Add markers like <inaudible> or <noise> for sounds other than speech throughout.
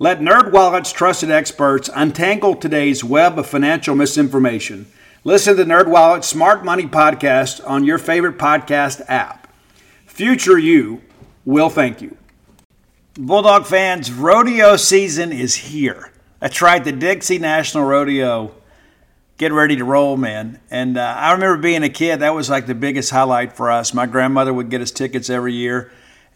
Let NerdWallet's trusted experts untangle today's web of financial misinformation. Listen to NerdWallet's Smart Money podcast on your favorite podcast app. Future you will thank you. Bulldog fans, rodeo season is here. That's right, the Dixie National Rodeo. Get ready to roll, man. And uh, I remember being a kid, that was like the biggest highlight for us. My grandmother would get us tickets every year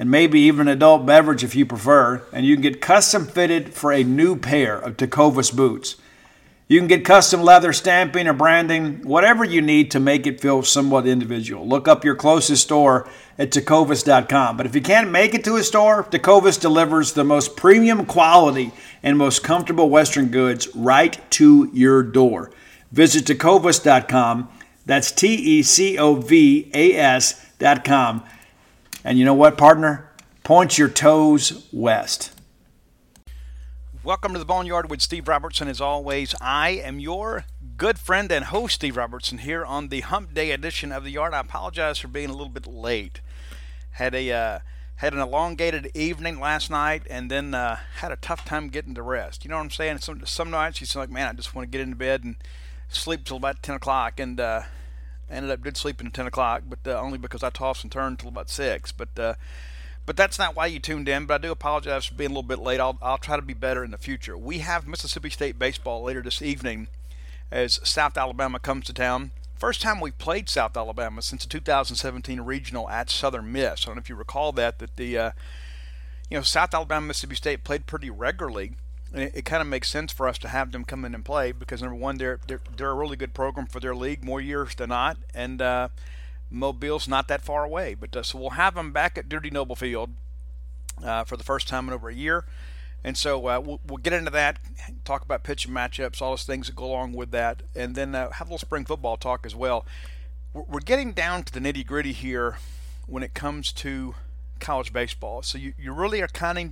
and maybe even an adult beverage if you prefer, and you can get custom fitted for a new pair of Tecovas boots. You can get custom leather stamping or branding, whatever you need to make it feel somewhat individual. Look up your closest store at tecovas.com. But if you can't make it to a store, Tecovas delivers the most premium quality and most comfortable Western goods right to your door. Visit tecovas.com. That's T E C O V A S.com and you know what, partner? Point your toes west. Welcome to the Boneyard with Steve Robertson. As always, I am your good friend and host, Steve Robertson, here on the Hump Day edition of the Yard. I apologize for being a little bit late. Had a uh, had an elongated evening last night, and then uh, had a tough time getting to rest. You know what I'm saying? Some some nights you feel like, man, I just want to get into bed and sleep till about 10 o'clock, and uh, ended up did sleep until 10 o'clock, but uh, only because I tossed and turned until about 6. But uh, but that's not why you tuned in. But I do apologize for being a little bit late. I'll, I'll try to be better in the future. We have Mississippi State baseball later this evening as South Alabama comes to town. First time we've played South Alabama since the 2017 regional at Southern Miss. I don't know if you recall that that the uh, you know South Alabama Mississippi State played pretty regularly and it, it kind of makes sense for us to have them come in and play because number one, they're they're, they're a really good program for their league, more years than not, and uh, Mobile's not that far away. But uh, so we'll have them back at Dudy Noble Field uh, for the first time in over a year. And so uh, we'll, we'll, get into that, talk about pitching matchups, all those things that go along with that, and then uh, have a little spring football talk as well. We're, we're getting down to the nitty gritty here when it comes to college baseball. So you, you really are kind of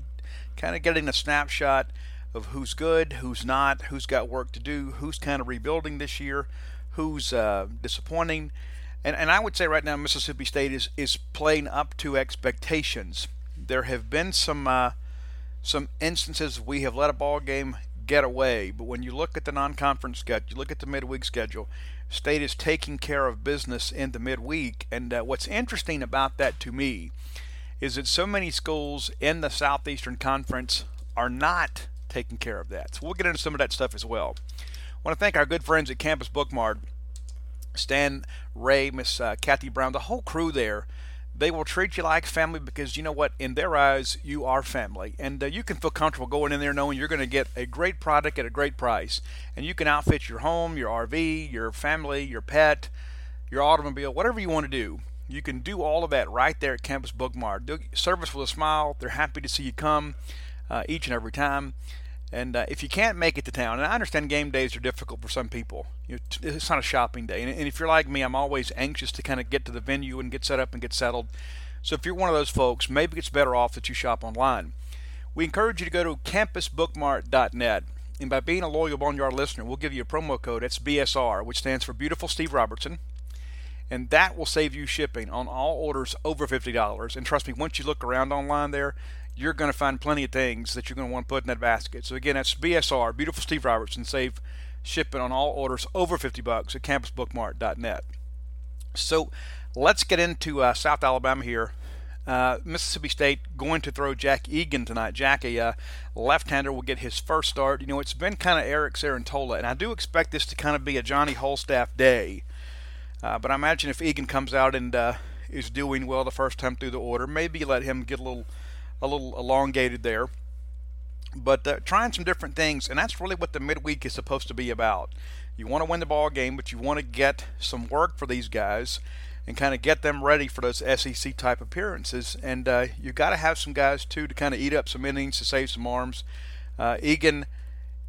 kind of getting a snapshot of who's good, who's not, who's got work to do, who's kind of rebuilding this year, who's uh, disappointing. And, and I would say right now Mississippi State is, is playing up to expectations. There have been some uh, some instances we have let a ball game get away, but when you look at the non-conference schedule, you look at the midweek schedule, State is taking care of business in the midweek. And uh, what's interesting about that to me is that so many schools in the Southeastern Conference are not taking care of that. So we'll get into some of that stuff as well. I want to thank our good friends at Campus Bookmart, Stan Ray, Miss uh, Kathy Brown, the whole crew there They will treat you like family because you know what? In their eyes, you are family. And uh, you can feel comfortable going in there knowing you're going to get a great product at a great price. And you can outfit your home, your RV, your family, your pet, your automobile, whatever you want to do. You can do all of that right there at Campus Bookmart. Do service with a smile. They're happy to see you come uh, each and every time. And uh, if you can't make it to town, and I understand game days are difficult for some people, you know, it's not a shopping day. And, and if you're like me, I'm always anxious to kind of get to the venue and get set up and get settled. So if you're one of those folks, maybe it's better off that you shop online. We encourage you to go to campusbookmart.net. And by being a loyal Boneyard listener, we'll give you a promo code. It's BSR, which stands for Beautiful Steve Robertson. And that will save you shipping on all orders over $50. And trust me, once you look around online there, you're going to find plenty of things that you're going to want to put in that basket. So again, that's BSR, Beautiful Steve Robertson. Save shipping on all orders over 50 bucks at campusbookmart.net. So let's get into uh, South Alabama here. Uh, Mississippi State going to throw Jack Eagan tonight. Jack, a uh, left-hander, will get his first start. You know, it's been kind of Eric Cerantola, and I do expect this to kind of be a Johnny Holstaff day. Uh, but I imagine if Eagan comes out and uh, is doing well the first time through the order, maybe let him get a little – a little elongated there. But uh, trying some different things, and that's really what the midweek is supposed to be about. You want to win the ball game, but you want to get some work for these guys and kind of get them ready for those SEC type appearances. And uh, you've got to have some guys too to kind of eat up some innings to save some arms. Uh, Eagan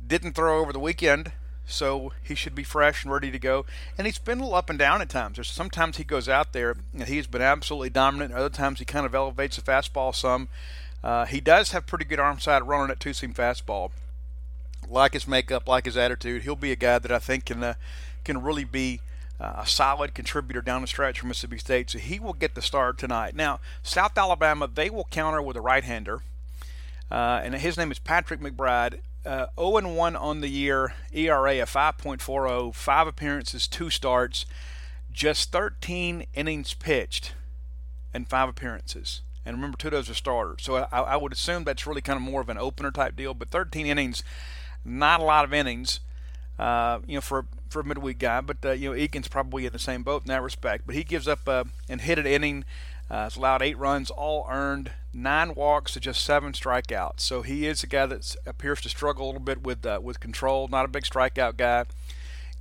didn't throw over the weekend, so he should be fresh and ready to go. And he's been a little up and down at times. There's sometimes he goes out there and he's been absolutely dominant. Other times he kind of elevates the fastball some. Uh, he does have pretty good arm side running at two seam fastball. Like his makeup, like his attitude, he'll be a guy that I think can uh, can really be uh, a solid contributor down the stretch for Mississippi State. So he will get the start tonight. Now, South Alabama, they will counter with a right-hander, uh, and his name is Patrick McBride. Uh, 0 1 on the year, ERA of 5.40, five appearances, two starts, just 13 innings pitched, and five appearances. And remember, two of those starters. So I, I would assume that's really kind of more of an opener type deal. But 13 innings, not a lot of innings, uh, you know, for for a midweek guy. But uh, you know, Eagan's probably in the same boat in that respect. But he gives up uh, and hit an inning. Uh, has allowed eight runs, all earned, nine walks to just seven strikeouts. So he is a guy that appears to struggle a little bit with uh, with control. Not a big strikeout guy.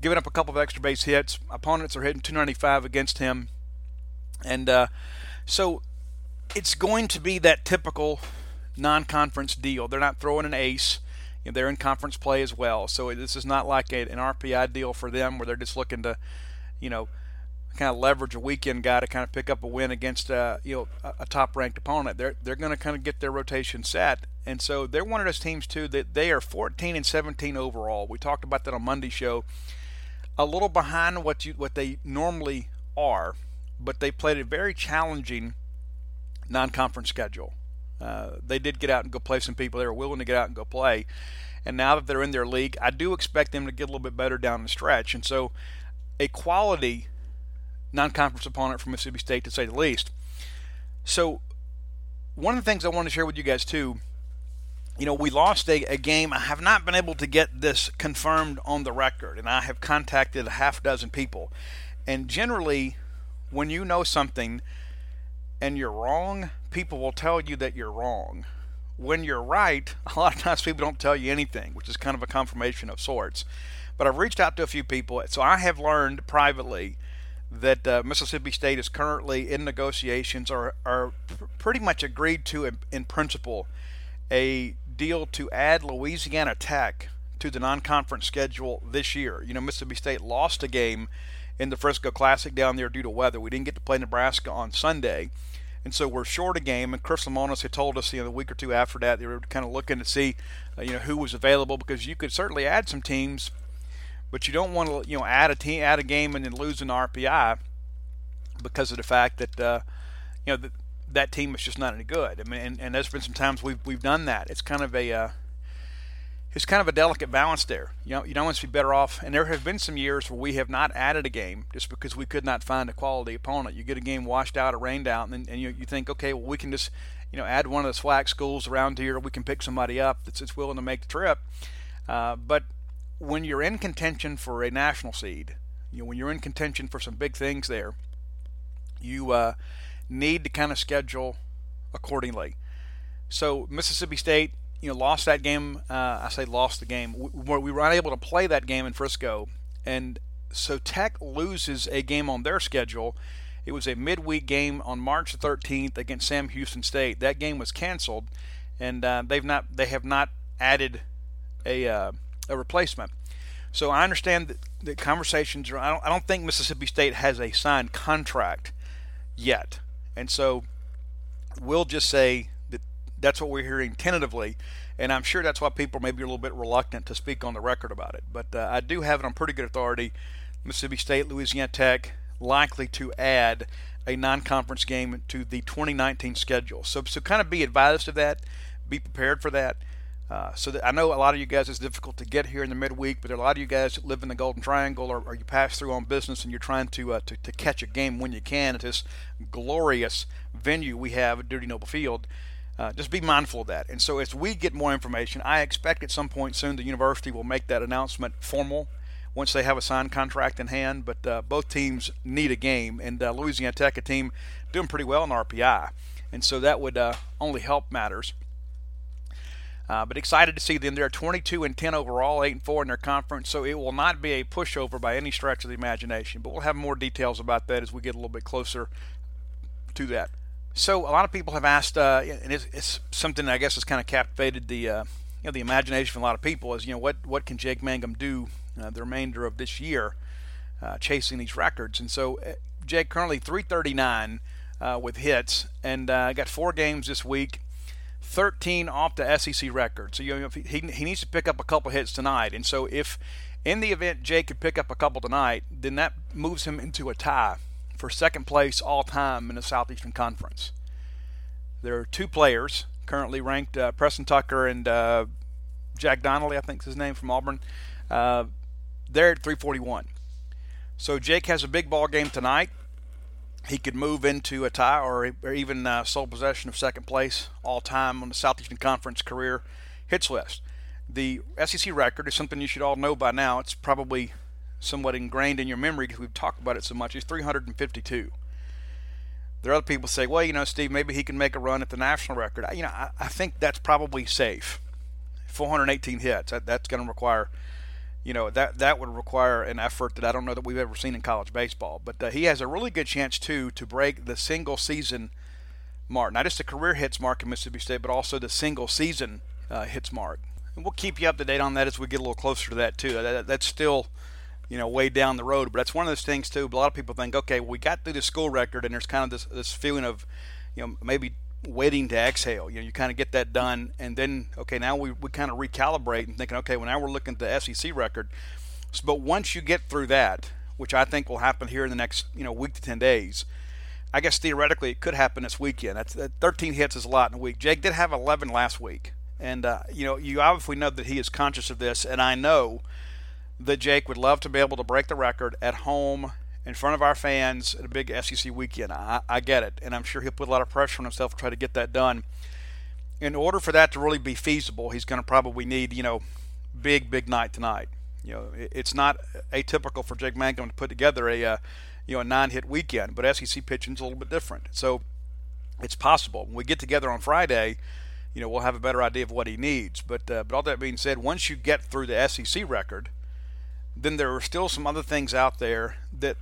Giving up a couple of extra base hits. Opponents are hitting 295 against him, and uh, so it's going to be that typical non-conference deal. They're not throwing an ace. They're in conference play as well. So this is not like a, an RPI deal for them where they're just looking to, you know, kind of leverage a weekend guy to kind of pick up a win against uh, you know a, a top-ranked opponent. They're they're going to kind of get their rotation set, and so they're one of those teams too that they are 14 and 17 overall. We talked about that on Monday show. A little behind what you what they normally are, but they played a very challenging non-conference schedule. Uh, they did get out and go play some people. They were willing to get out and go play. And now that they're in their league, I do expect them to get a little bit better down the stretch. And so, a quality non-conference opponent from Mississippi State, to say the least. So, one of the things I want to share with you guys too. You know, we lost a, a game. I have not been able to get this confirmed on the record, and I have contacted a half dozen people. And generally, when you know something, and you're wrong, people will tell you that you're wrong. When you're right, <laughs> a lot of times people don't tell you anything, which is kind of a confirmation of sorts. But I've reached out to a few people, so I have learned privately that uh, Mississippi State is currently in negotiations or are pr- pretty much agreed to in, in principle a deal to add Louisiana Tech to the non-conference schedule this year. You know, Mississippi State lost a game in the Frisco Classic down there due to weather. We didn't get to play Nebraska on Sunday. And so we're short a game, and Chris Lemonis had told us, you know, a week or two after that, they were kind of looking to see, uh, you know, who was available because you could certainly add some teams, but you don't want to, you know, add a team, add a game, and then lose an RPI because of the fact that, uh, you know, that that team is just not any good. I mean, and, and there's been some times we've we've done that. It's kind of a uh, it's kind of a delicate balance there. You know, you don't want to be better off. And there have been some years where we have not added a game just because we could not find a quality opponent. You get a game washed out or rained out, and, and you, you think, okay, well, we can just, you know, add one of the SWAC schools around here. We can pick somebody up that's, that's willing to make the trip. Uh, but when you're in contention for a national seed, you know, when you're in contention for some big things there, you uh, need to kind of schedule accordingly. So Mississippi State, you know, lost that game. Uh, I say lost the game. We, we were unable to play that game in Frisco, and so Tech loses a game on their schedule. It was a midweek game on March 13th against Sam Houston State. That game was canceled, and uh, they've not they have not added a uh, a replacement. So I understand that the conversations. Are, I don't I don't think Mississippi State has a signed contract yet, and so we'll just say that's what we're hearing tentatively. And I'm sure that's why people may be a little bit reluctant to speak on the record about it. But uh, I do have it on pretty good authority. Mississippi State, Louisiana Tech, likely to add a non-conference game to the 2019 schedule. So, so kind of be advised of that. Be prepared for that. Uh, so that I know a lot of you guys it's difficult to get here in the midweek, but there are a lot of you guys that live in the Golden Triangle or, or you pass through on business and you're trying to, uh, to, to catch a game when you can at this glorious venue we have at Dudy Noble Field. Uh, just be mindful of that. And so as we get more information, I expect at some point soon the university will make that announcement formal once they have a signed contract in hand. But uh, both teams need a game, and uh, Louisiana Tech, a team doing pretty well in RPI, and so that would uh, only help matters. Uh, but excited to see them. They're 22 and 10 overall, 8 and 4 in their conference. So it will not be a pushover by any stretch of the imagination. But we'll have more details about that as we get a little bit closer to that. So a lot of people have asked, uh, and it's, it's, something I guess has kind of captivated the uh, you know the imagination of a lot of people is you know what what can Jake Mangum do uh, the remainder of this year, uh, chasing these records. And so uh, Jake currently 339 with hits, and got four games this week 13 off the SEC record. So you know, he, he needs to pick up a couple hits tonight. And so if in the event Jake could pick up a couple tonight, then that moves him into a tie for second place all time in the Southeastern Conference. There are two players currently ranked, uh, Preston Tucker and uh, Jack Donnelly, I think is his name from Auburn. Uh, they're at 341. So Jake has a big ball game tonight he could move into a tie or, or even uh, sole possession of second place all time on the Southeastern Conference career hits list. The SEC record is something you should all know by now. It's probably somewhat ingrained in your memory because we've talked about it so much. It's 352. There are other people say, well, you know, Steve, maybe he can make a run at the national record. I, You know, I, I think that's probably safe. 418 hits. That, that's going to require you know that that would require an effort that I don't know that we've ever seen in college baseball. But uh, he has a really good chance too to break the single season mark, not just the career hits mark in Mississippi State, but also the single season uh, hits mark. And we'll keep you up to date on that as we get a little closer to that too. That, that's still you know way down the road, but that's one of those things too. A lot of people think, okay, we got through the school record, and there's kind of this this feeling of you know maybe waiting to exhale. You know, you kind of get that done, and then okay, now we, we kind of recalibrate and thinking, okay, well now we're looking at the SEC record. So, but once you get through that, which I think will happen here in the next you know week to ten days, I guess theoretically it could happen this weekend. That's that 13 hits is a lot in a week. Jake did have 11 last week, and uh, you know you obviously know that he is conscious of this, and I know that Jake would love to be able to break the record at home in front of our fans at a big SEC weekend. I, I get it, and I'm sure he'll put a lot of pressure on himself to try to get that done. In order for that to really be feasible, he's going to probably need, you know, big, big night tonight. You know, it's not atypical for Jake Mangum to put together a, uh, you know, a nine-hit weekend, but SEC pitching's a little bit different. So it's possible. When we get together on Friday, you know, we'll have a better idea of what he needs. But uh, but all that being said, once you get through the SEC record, then there are still some other things out there that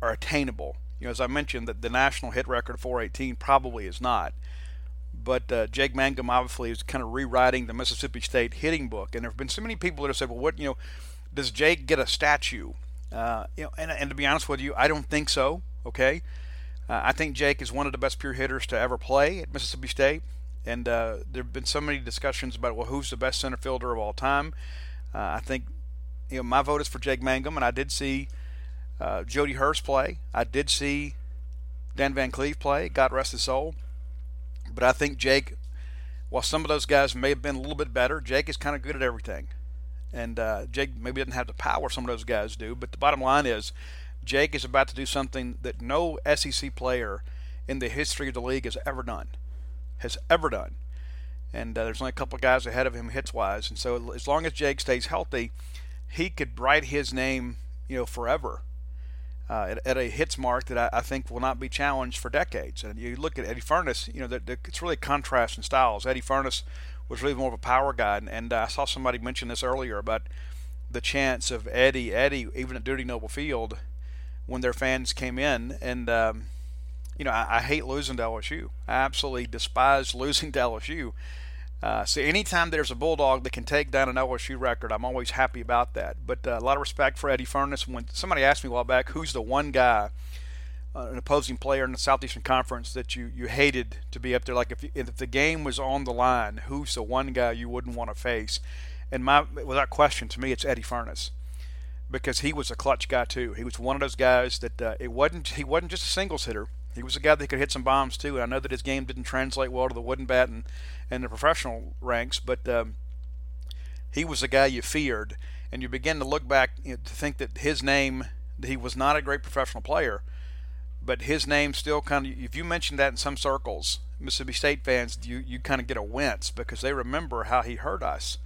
are attainable. You know, as I mentioned, that the national hit record of 418 probably is not. But uh, Jake Mangum obviously is kind of rewriting the Mississippi State hitting book, and there have been so many people that have said, "Well, what you know, does Jake get a statue?" Uh, you know, and, and to be honest with you, I don't think so. Okay, uh, I think Jake is one of the best pure hitters to ever play at Mississippi State, and uh, there have been so many discussions about well, who's the best center fielder of all time. Uh, I think you know my vote is for Jake Mangum, and I did see uh, Jody Hurst play. I did see Dan Van Cleve play. God rest his soul. But I think Jake, while some of those guys may have been a little bit better, Jake is kind of good at everything. And uh, Jake maybe doesn't have the power some of those guys do. But the bottom line is, Jake is about to do something that no SEC player in the history of the league has ever done. Has ever done. And uh, there's only a couple guys ahead of him hits wise. And so as long as Jake stays healthy, he could write his name, you know, forever uh, at, at, a hits mark that I, I, think will not be challenged for decades. And you look at Eddie Furniss, you know, the, the, it's really a contrast in styles. Eddie Furniss was really more of a power guy, and, and I saw somebody mention this earlier about the chance of Eddie, Eddie, even at Dudy Noble Field, when their fans came in, and um, you know, I, I, hate losing to LSU. I absolutely despise <laughs> losing to LSU. Uh, so anytime there's a Bulldog that can take down an LSU record, I'm always happy about that. But uh, a lot of respect for Eddie Furniss. When somebody asked me a while back, who's the one guy, uh, an opposing player in the Southeastern Conference that you, you hated to be up there? Like if, if the game was on the line, who's the one guy you wouldn't want to face? And my without question, to me, it's Eddie Furniss because he was a clutch guy too. He was one of those guys that uh, it wasn't he wasn't just a singles hitter. He was a guy that could hit some bombs too. And I know that his game didn't translate well to the wooden bat and, and the professional ranks, but um, he was a guy you feared. And you begin to look back you know, to think that his name, he was not a great professional player, but his name still kind of, if you mention that in some circles, Mississippi State fans, you, you kind of get a wince because they remember how he hurt us.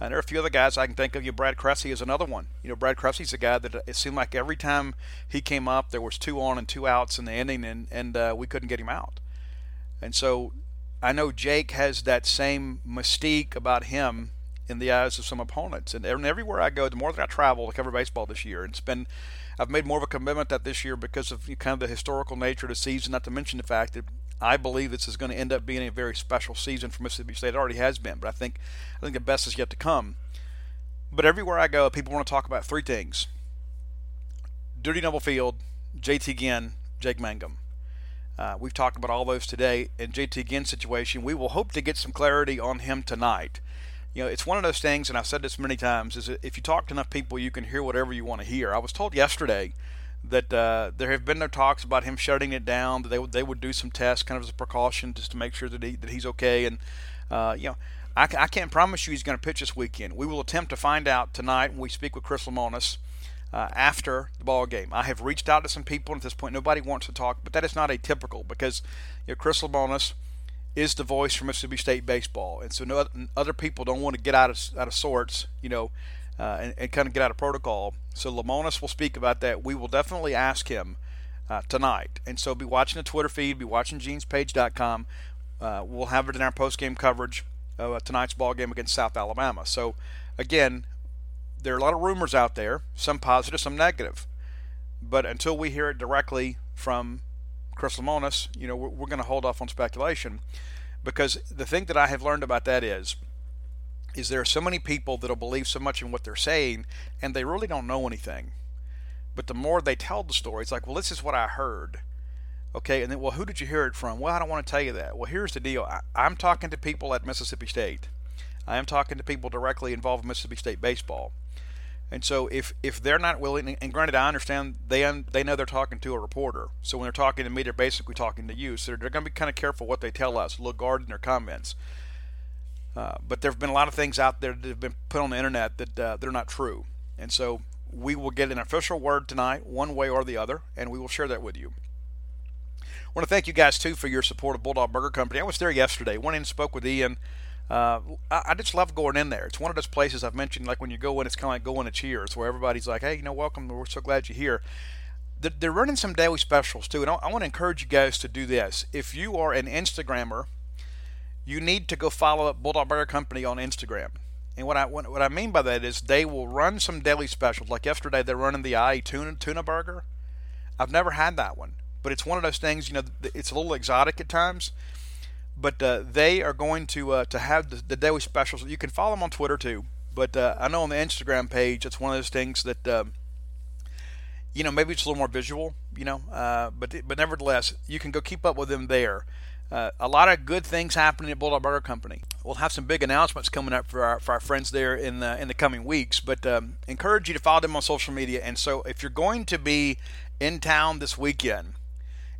And there are a few other guys I can think of. You, Brad Cresse is another one. You know, Brad Cresse's a guy that it seemed like every time he came up, there was two on and two outs in the inning, and and uh, we couldn't get him out. And so, I know Jake has that same mystique about him in the eyes of some opponents. And everywhere I go, the more that I travel to cover baseball this year, it's been, I've made more of a commitment that this year because of kind of the historical nature of the season. Not to mention the fact that I believe this is going to end up being a very special season for Mississippi State. It already has been, but I think I think the best is yet to come. But everywhere I go, people want to talk about three things: Dudy Noble Field, JT Ginn, Jake Mangum. Uh, we've talked about all those today. In JT Ginn's situation, we will hope to get some clarity on him tonight. You know, it's one of those things, and I've said this many times: is if you talk to enough people, you can hear whatever you want to hear. I was told yesterday that uh, there have been no talks about him shutting it down. That they would they would do some tests, kind of as a precaution, just to make sure that he that he's okay. And uh, you know, I, I can't promise you he's going to pitch this weekend. We will attempt to find out tonight when we speak with Chris Lemonis. Uh, after the ball game, I have reached out to some people. And at this point, nobody wants to talk, but that is not atypical because you know, Chris Lemonis is the voice for Mississippi State baseball, and so no other people don't want to get out of out of sorts, you know, uh, and, and, kind of get out of protocol. So Lemonis will speak about that. We will definitely ask him uh, tonight. And so be watching the Twitter feed, be watching genespage.com. Uh, we'll have it in our post-game coverage of uh, tonight's ball game against South Alabama. So again, there are a lot of rumors out there, some positive, some negative. But until we hear it directly from Chris Lemonis, you know, we're, we're going to hold off on speculation because the thing that I have learned about that is – is there are so many people that'll believe so much in what they're saying and they really don't know anything. But the more they tell the story, it's like, well, this is what I heard. Okay, and then, well, who did you hear it from? Well, I don't want to tell you that. Well, here's the deal I, I'm talking to people at Mississippi State, I am talking to people directly involved in Mississippi State baseball. And so if, if they're not willing, and granted, I understand they un, they know they're talking to a reporter. So when they're talking to me, they're basically talking to you. So they're, they're going to be kind of careful what they tell us, look guard in their comments. Uh, but there have been a lot of things out there that have been put on the internet that uh, they're not true. And so we will get an official word tonight, one way or the other, and we will share that with you. I want to thank you guys too for your support of Bulldog Burger Company. I was there yesterday. Went in and spoke with Ian. Uh, I, I, just love going in there. It's one of those places I've mentioned, like when you go in, it's kind of like going to Cheers, where everybody's like, "Hey, you know, welcome. We're so glad you're here." They're, they're running some daily specials too, and I, I want to encourage you guys to do this. If you are an Instagrammer you need to go follow up Bulldog Burger Company on Instagram. And what I what, I mean by that is they will run some daily specials. Like yesterday, they're running the ahi tuna tuna burger. I've never had that one, but it's one of those things. You know, it's a little exotic at times. But uh, they are going to uh, to have the, the, daily specials. You can follow them on Twitter too. But uh, I know on the Instagram page, it's one of those things that um, you know maybe it's a little more visual. You know, uh, but but nevertheless, you can go keep up with them there. Uh, a lot of good things happening at Bulldog Burger Company. We'll have some big announcements coming up for our, for our friends there in the in the coming weeks. But um, encourage you to follow them on social media. And so, if you're going to be in town this weekend,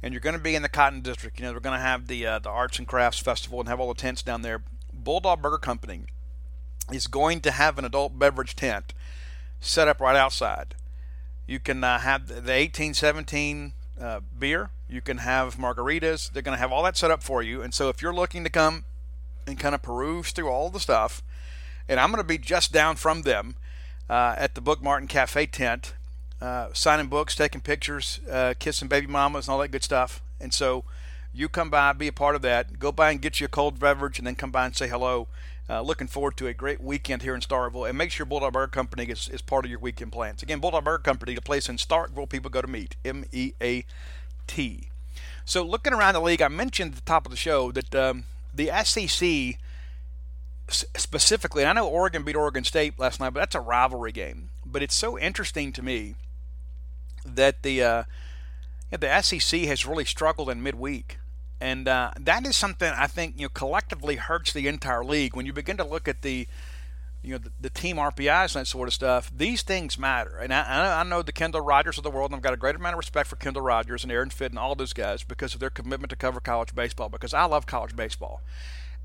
and you're going to be in the Cotton District, you know we're going to have the uh, the Arts and Crafts Festival and have all the tents down there. Bulldog Burger Company is going to have an adult beverage tent set up right outside. You can uh, have the 1817 uh, beer. You can have margaritas. They're going to have all that set up for you. And so if you're looking to come and kind of peruse through all the stuff, and I'm going to be just down from them uh, at the Book Martin Cafe tent uh, signing books, taking pictures, uh, kissing baby mamas, and all that good stuff. And so you come by, be a part of that. Go by and get you a cold beverage, and then come by and say hello. Uh, looking forward to a great weekend here in Starkville, and make sure Bulldog Burger Company is, is part of your weekend plans. Again, Bulldog Burger Company, the place in Starkville people go to meet. M E A T. So looking around the league, I mentioned at the top of the show that um, the SEC specifically, and I know Oregon beat Oregon State last night, but that's a rivalry game. But it's so interesting to me that the uh, the SEC has really struggled in midweek, and uh, that is something I think you know collectively hurts the entire league. When you begin to look at the you know the, the team RPIs and that sort of stuff, these things matter. And I, I know the Kendall Rogers of the world, and I've got a great amount of respect for Kendall Rogers and Aaron Fitt and all those guys because of their commitment to cover college baseball. Because I love college baseball,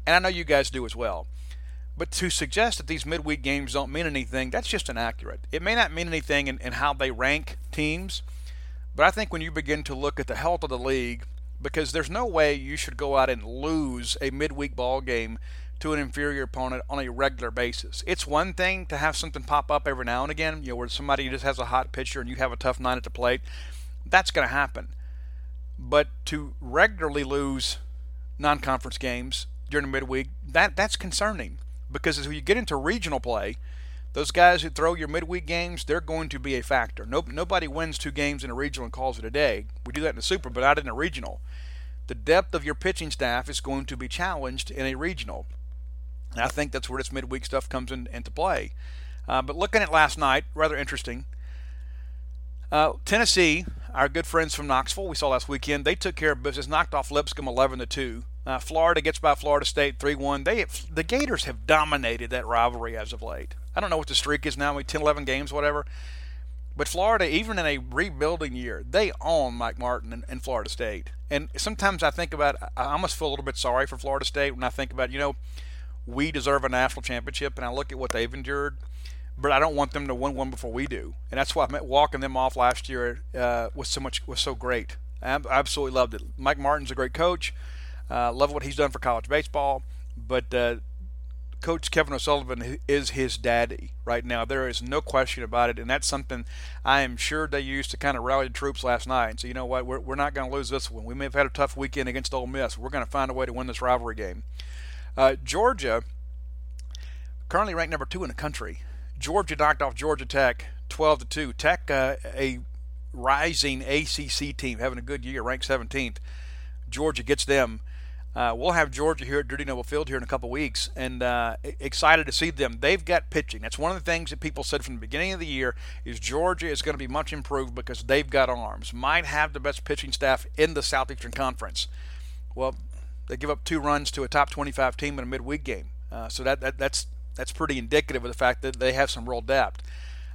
and I know you guys do as well. But to suggest that these midweek games don't mean anything, that's just inaccurate. It may not mean anything in, in how they rank teams, but I think when you begin to look at the health of the league, because there's no way you should go out and lose a midweek ball game to an inferior opponent on a regular basis. It's one thing to have something pop up every now and again, you know, where somebody just has a hot pitcher and you have a tough night at the plate. That's going to happen. But to regularly lose non-conference games during the midweek, that that's concerning because as you get into regional play, those guys who throw your midweek games, they're going to be a factor. No, nobody wins two games in a regional and calls it a day. We do that in the super, but not in a regional. The depth of your pitching staff is going to be challenged in a regional. And I think that's where this midweek stuff comes in, into play. Uh, but looking at last night, rather interesting. Uh, Tennessee, our good friends from Knoxville, we saw last weekend, they took care of business, knocked off Lipscomb 11 to 2. Uh, Florida gets by Florida State 3-1. They the Gators have dominated that rivalry as of late. I don't know what the streak is now, maybe 10, 11 games, whatever. But Florida, even in a rebuilding year, they own Mike Martin and, and Florida State. And sometimes I think about, I almost feel a little bit sorry for Florida State when I think about, you know, we deserve a national championship, and I look at what they've endured. But I don't want them to win one before we do, and that's why walking them off last year uh, was so much was so great. I absolutely loved it. Mike Martin's a great coach. Uh, love what he's done for college baseball, but uh, Coach Kevin O'Sullivan is his daddy right now. There is no question about it, and that's something I am sure they used to kind of rally the troops last night and say, you know what, we're, we're not going to lose this one. We may have had a tough weekend against Ole Miss. We're going to find a way to win this rivalry game. Uh, Georgia, currently ranked number two in the country. Georgia knocked off Georgia Tech 12 to two. Tech, uh, a rising ACC team, having a good year, ranked 17th. Georgia gets them uh, we'll have Georgia here at Dudy Noble Field here in a couple weeks, and uh, excited to see them. They've got pitching. That's one of the things that people said from the beginning of the year is Georgia is going to be much improved because they've got arms. Might have the best pitching staff in the Southeastern Conference. Well, they give up two runs to a top 25 team in a midweek game, uh, so that, that that's that's pretty indicative of the fact that they have some real depth.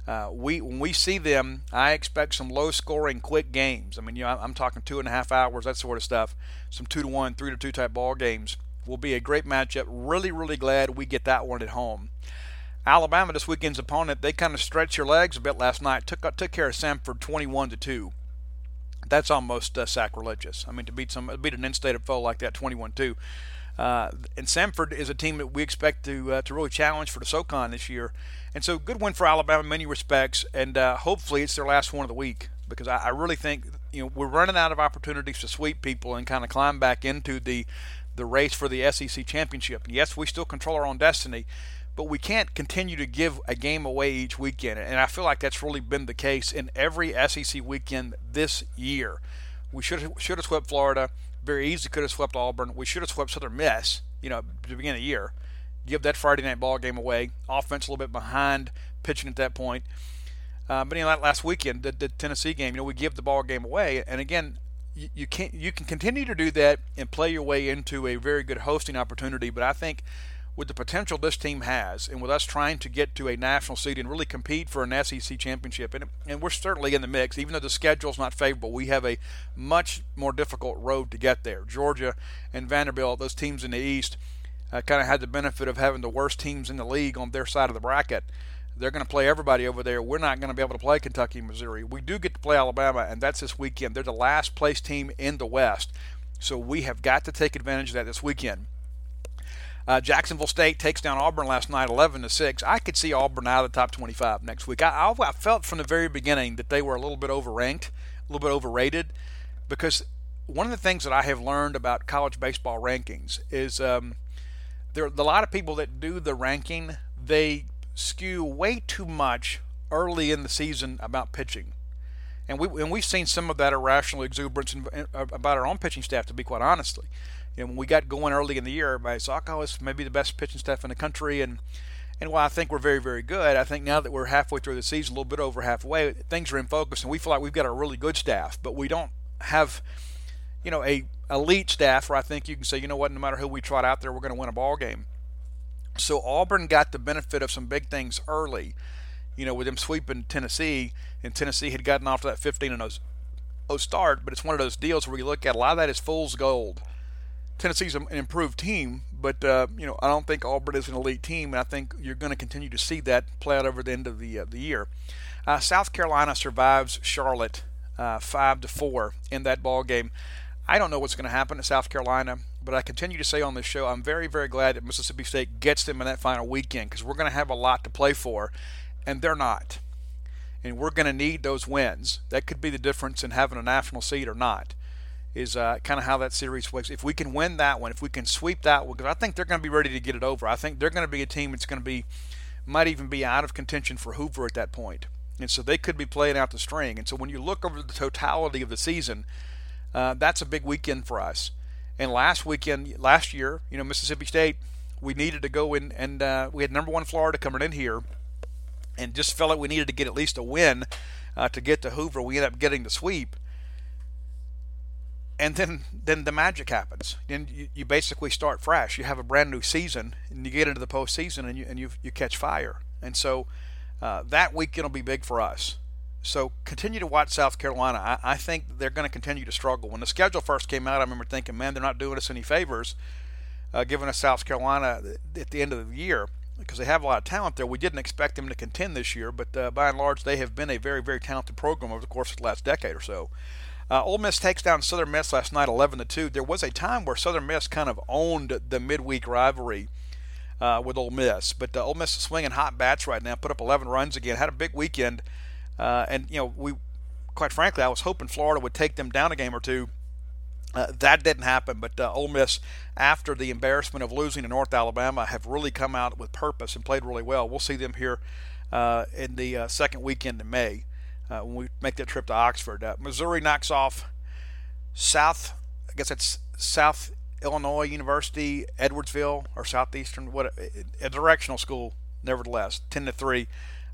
Uh, we when we see them, I expect some low-scoring, quick games. I mean, you know, I'm talking two and a half hours, that sort of stuff. Some two to one, three to two type ball games will be a great matchup. Really, really glad we get that one at home. Alabama, this weekend's opponent, they kind of stretched your legs a bit last night. Took took care of Samford 21 to two. That's almost uh, sacrilegious. I mean, to beat some beat an in-state foe like that 21-2. Uh, and Samford is a team that we expect to uh, to really challenge for the SoCon this year. And so, good win for Alabama in many respects, and uh, hopefully it's their last one of the week because I, I, really think you know we're running out of opportunities to sweep people and kind of climb back into the the race for the SEC championship. And yes, we still control our own destiny, but we can't continue to give a game away each weekend. And I feel like that's really been the case in every SEC weekend this year. We should have, should have swept Florida very easily could have swept Auburn. We should have swept Southern Miss, you know, beginning of the year. Give that Friday night ball game away. Offense a little bit behind pitching at that point. Uh, but you know, last weekend, the, the, Tennessee game, you know, we give the ball game away, and again, you, you can you can continue to do that and play your way into a very good hosting opportunity. But I think with the potential this team has, and with us trying to get to a national seed and really compete for an SEC championship, and, and we're certainly in the mix, even though the schedule's not favorable, we have a much more difficult road to get there. Georgia and Vanderbilt, those teams in the East, uh, kind of had the benefit of having the worst teams in the league on their side of the bracket. They're going to play everybody over there. We're not going to be able to play Kentucky and Missouri. We do get to play Alabama, and that's this weekend. They're the last place team in the West. So we have got to take advantage of that this weekend. Uh, Jacksonville State takes down Auburn last night, 11 to six. I could see Auburn out of the top 25 next week. I, I, felt from the very beginning that they were a little bit overranked, a little bit overrated, because one of the things that I have learned about college baseball rankings is um, there are a lot of people that do the ranking. They skew way too much early in the season about pitching. And we and we've seen some of that irrational exuberance in, in, about our own pitching staff. To be quite honestly, you know, when we got going early in the year, said, "Oh, it's maybe the best pitching staff in the country." And and while I think we're very very good, I think now that we're halfway through the season, a little bit over halfway, things are in focus, and we feel like we've got a really good staff, but we don't have, you know, a elite staff where I think you can say, you know what, no matter who we trot out there, we're going to win a ball game. So Auburn got the benefit of some big things early you know, with them sweeping Tennessee, and Tennessee had gotten off to that 15 and 0 start, but it's one of those deals where you look at a lot of that is fool's gold. Tennessee's an improved team, but uh, you know I don't think Auburn is an elite team, and I think you're going to continue to see that play out over the end of the uh, the year. Uh, South Carolina survives Charlotte uh, five to four in that ball game. I don't know what's going to happen at South Carolina, but I continue to say on this show I'm very very glad that Mississippi State gets them in that final weekend because we're going to have a lot to play for, and they're not. And we're going to need those wins. That could be the difference in having a national seed or not. Is uh, kind of how that series works. If we can win that one, if we can sweep that one, because I think they're going to be ready to get it over. I think they're going to be a team that's going to be, might even be out of contention for Hoover at that point. And so they could be playing out the string. And so when you look over the totality of the season, uh, that's a big weekend for us. And last weekend, last year, you know, Mississippi State, we needed to go in and uh, we had number one Florida coming in here and just felt like we needed to get at least a win uh, to get to Hoover. We ended up getting the sweep. And then, then the magic happens. Then you, you basically start fresh. You have a brand new season, and you get into the postseason, and you and you, you catch fire. And so uh, that weekend will be big for us. So continue to watch South Carolina. I, I think they're going to continue to struggle. When the schedule first came out, I remember thinking, man, they're not doing us any favors, uh, giving us South Carolina at the end of the year because they have a lot of talent there. We didn't expect them to contend this year, but uh, by and large, they have been a very, very talented program over the course of the last decade or so. Uh, Ole Miss takes down Southern Miss last night, 11 to two. There was a time where Southern Miss kind of owned the midweek rivalry uh, with Ole Miss, but uh, Ole Miss is swinging hot bats right now. Put up 11 runs again. Had a big weekend, uh, and you know we, quite frankly, I was hoping Florida would take them down a game or two uh, that didn't happen, but uh, Ole Miss, after the embarrassment of losing to North Alabama, have really come out with purpose and played really well. We'll see them here uh, in the uh, second weekend in May uh, when we make that trip to Oxford. Uh, Missouri knocks off South, I guess it's South Illinois University, Edwardsville, or Southeastern, what a, a directional school, nevertheless, 10 to 3.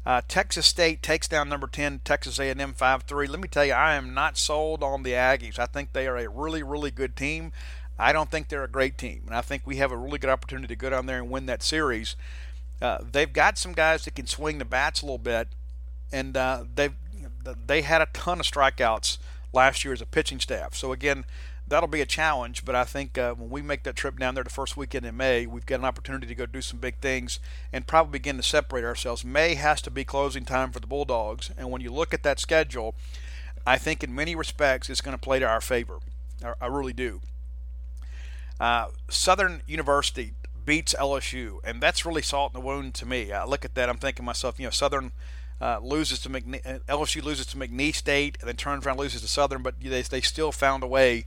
Uh, Texas State takes down number 10 Texas A&M 5-3. Let me tell you, I am not sold on the Aggies. I think they are a really, really good team. I don't think they're a great team, and I think we have a really good opportunity to go down there and win that series. Uh, they've got some guys that can swing the bats a little bit, and uh, they they had a ton of strikeouts last year as a pitching staff. So again, that'll be a challenge. But I think uh, when we make that trip down there the first weekend in May, we've got an opportunity to go do some big things and probably begin to separate ourselves. May has to be closing time for the Bulldogs, and when you look at that schedule, I think in many respects it's going to play to our favor. I, really do. Uh, Southern University beats LSU, and that's really salt in the wound to me. I look at that, I'm thinking myself, you know, Southern uh, loses to McNe- uh, LSU loses to McNeese State, and then turns around loses to Southern, but they, they still found a way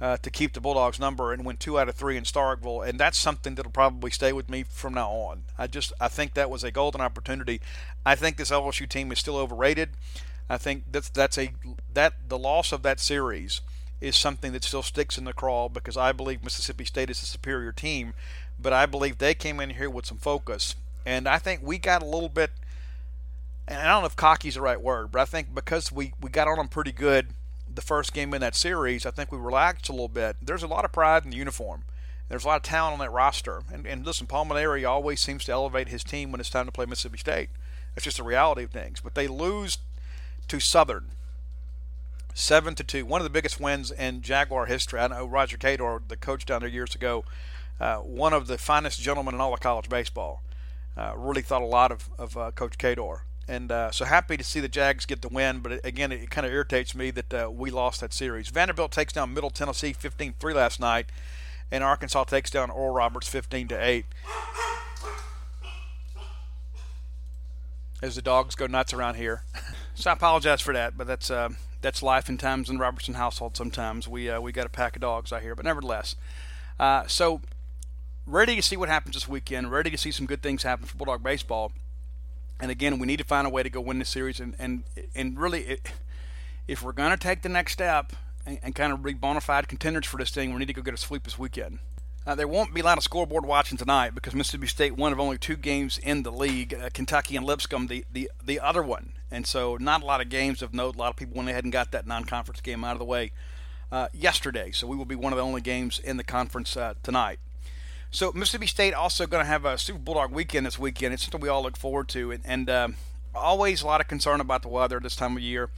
uh, to keep the Bulldogs number and win two out of three in Starkville, and that's something that'll probably stay with me from now on. I just I think that was a golden opportunity. I think this LSU team is still overrated. I think that's that's a that the loss of that series is something that still sticks in the craw because I believe Mississippi State is a superior team, but I believe they came in here with some focus, and I think we got a little bit. And I don't know if cocky is the right word, but I think because we, we got on them pretty good the first game in that series, I think we relaxed a little bit. There's a lot of pride in the uniform. There's a lot of talent on that roster. And, and listen, Paul Mainieri always seems to elevate his team when it's time to play Mississippi State. That's just the reality of things. But they lose to Southern, seven to two. One of the biggest wins in Jaguar history. I know Roger Cador, the coach down there years ago, uh, one of the finest gentlemen in all of college baseball. Uh, really thought a lot of, of uh, Coach Cador. And uh, so happy to see the Jags get the win, but again, it kind of irritates me that uh, we lost that series. Vanderbilt takes down Middle Tennessee 15 3 last night. and Arkansas takes down Oral Roberts 15 to 8. As the dogs go nuts around here, <laughs> so I apologize for that, but that's uh, that's life and times in Robertson household. Sometimes we uh, we got a pack of dogs out here, but nevertheless, uh, so ready to see what happens this weekend. Ready to see some good things happen for Bulldog baseball. And again, we need to find a way to go win this series. And and and really, it, if we're going to take the next step and, and, kind of be bona fide contenders for this thing, we need to go get a sweep this weekend. Uh, there won't be a lot of scoreboard watching tonight because Mississippi State one of only two games in the league. Uh, Kentucky and Lipscomb the, the the other one, and so not a lot of games of note. A lot of people went ahead and got that non-conference game out of the way uh, yesterday. So we will be one of the only games in the conference uh, tonight. So Mississippi State also going to have a Super Bulldog weekend this weekend. It's something we all look forward to, and, and uh, always a lot of concern about the weather this time of year.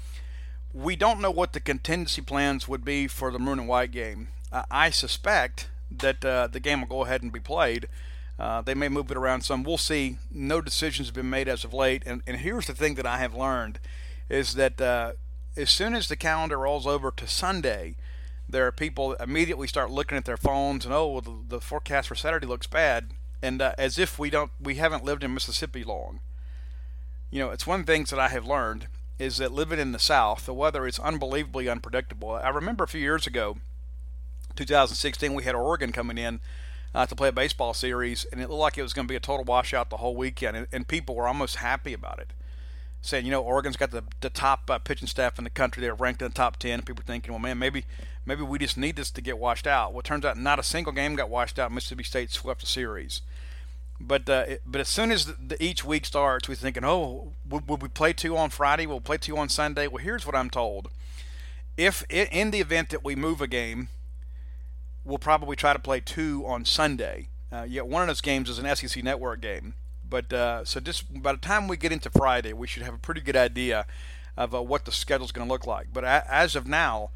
We don't know what the contingency plans would be for the maroon and white game. Uh, I suspect that uh, the game will go ahead and be played. Uh, they may move it around some. We'll see. No decisions have been made as of late. And, and here's the thing that I have learned is that uh, as soon as the calendar rolls over to Sunday, there are people immediately start looking at their phones and oh, well, the, the forecast for Saturday looks bad, and uh, as if we don't we haven't lived in Mississippi long. You know, it's one of the things that I have learned is that living in the South, the weather is unbelievably unpredictable. I remember a few years ago, 2016, we had Oregon coming in uh, to play a baseball series, and it looked like it was going to be a total washout the whole weekend, and, and people were almost happy about it saying, you know, Oregon's got the, the top uh, pitching staff in the country. They're ranked in the top 10. People thinking, well, man, maybe maybe we just need this to get washed out. Well, it turns out not a single game got washed out. Mississippi State swept the series. But uh, it, but as soon as the, the, each week starts, we're thinking, oh, would, we play two on Friday? We'll play two on Sunday. Well, here's what I'm told: if it, in the event that we move a game, we'll probably try to play two on Sunday. Uh, yet one of those games is an SEC Network game. But uh, so just by the time we get into Friday, we should have a pretty good idea of uh, what the schedule is going to look like. But as of now,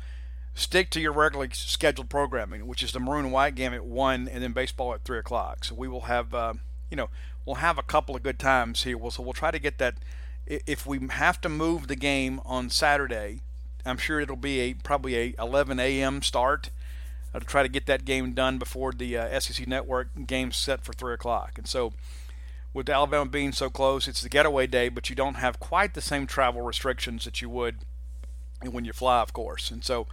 stick to your regularly scheduled programming, which is the maroon and white game at one, and then baseball at three o'clock. So we will have, uh, you know, we'll have a couple of good times here. so we'll try to get that. If we have to move the game on Saturday, I'm sure it'll be a probably a 11 a.m. start uh, to try to get that game done before the uh, SEC Network game set for three o'clock. And so with Alabama being so close, it's the getaway day, but you don't have quite the same travel restrictions that you would when you fly, of course. And so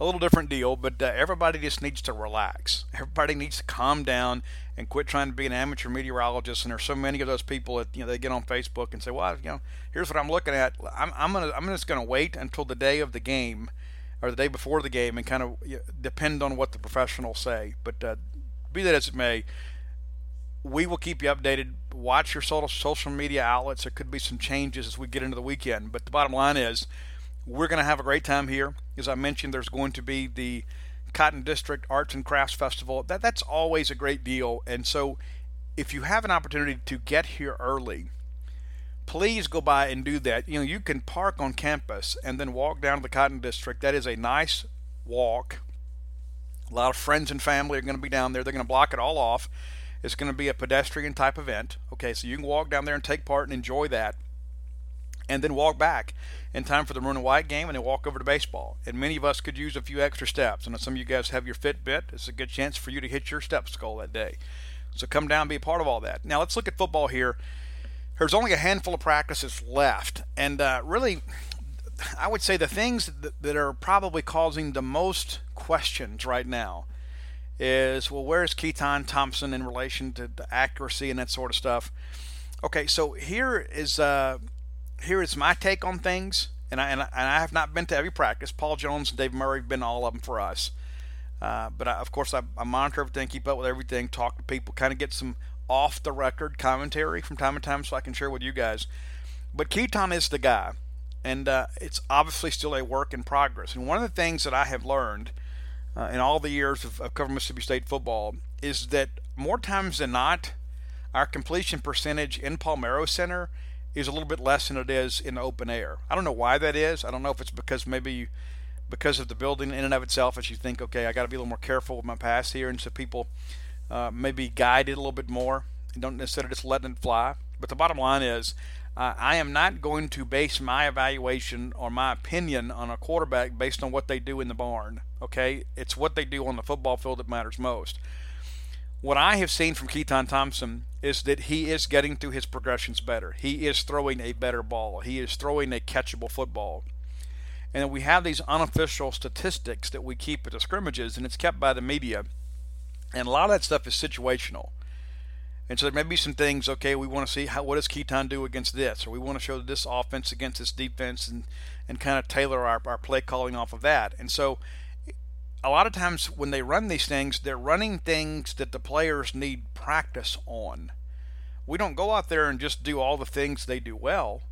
a little different deal, but uh, everybody just needs to relax. Everybody needs to calm down and quit trying to be an amateur meteorologist. And there's so many of those people that you know they get on Facebook and say, "Well, you know, here's what I'm looking at. I'm, I'm gonna I'm just gonna wait until the day of the game." Or the day before the game, and kind of you know, depend on what the professionals say. But uh, be that as it may, we will keep you updated. Watch your social media outlets. There could be some changes as we get into the weekend. But the bottom line is, we're going to have a great time here. As I mentioned, there's going to be the Cotton District Arts and Crafts Festival. That that's always a great deal. And so, if you have an opportunity to get here early, please go by and do that. You know, you can park on campus and then walk down to the Cotton District. That is a nice walk. A lot of friends and family are going to be down there. They're going to block it all off it's going to be a pedestrian type event. Okay, so you can walk down there and take part and enjoy that, and then walk back in time for the maroon and white game, and then walk over to baseball. And many of us could use a few extra steps. And some of you guys have your Fitbit. It's a good chance for you to hit your steps goal that day. So come down and be a part of all that. Now let's look at football here. There's only a handful of practices left, and uh, really, I would say the things that, are probably causing the most questions right now is well, where's Keytaon Thompson in relation to the accuracy and that sort of stuff? Okay, so here is uh, here is my take on things, and I, and I, and I have not been to every practice. Paul Jones and Dave Murray have been all of them for us, uh, but I, of course I, I monitor everything, keep up with everything, talk to people, kind of get some off the record commentary from time to time, so I can share with you guys. But Keytaon is the guy, and uh, it's obviously still a work in progress. And one of the things that I have learned uh, in all the years of, of covering Mississippi State football is that more times than not, our completion percentage in Palmeiro Center is a little bit less than it is in the open air. I don't know why that is. I don't know if it's because maybe because of the building in and of itself, as you think, okay, I got to be a little more careful with my pass here, and so people uh, maybe guide it a little bit more and don't instead of just letting it fly. But the bottom line is, Uh, I am not going to base my evaluation or my opinion on a quarterback based on what they do in the barn. Okay, it's what they do on the football field that matters most. What I have seen from Keytaon Thompson is that he is getting through his progressions better. He is throwing a better ball. He is throwing a catchable football. And we have these unofficial statistics that we keep at the scrimmages, and it's kept by the media. And a lot of that stuff is situational. And so there may be some things, okay, we want to see how what does Keytaon do against this, or we want to show this offense against this defense and, and kind of tailor our, our play calling off of that. And so a lot of times when they run these things, they're running things that the players need practice on. We don't go out there and just do all the things they do well.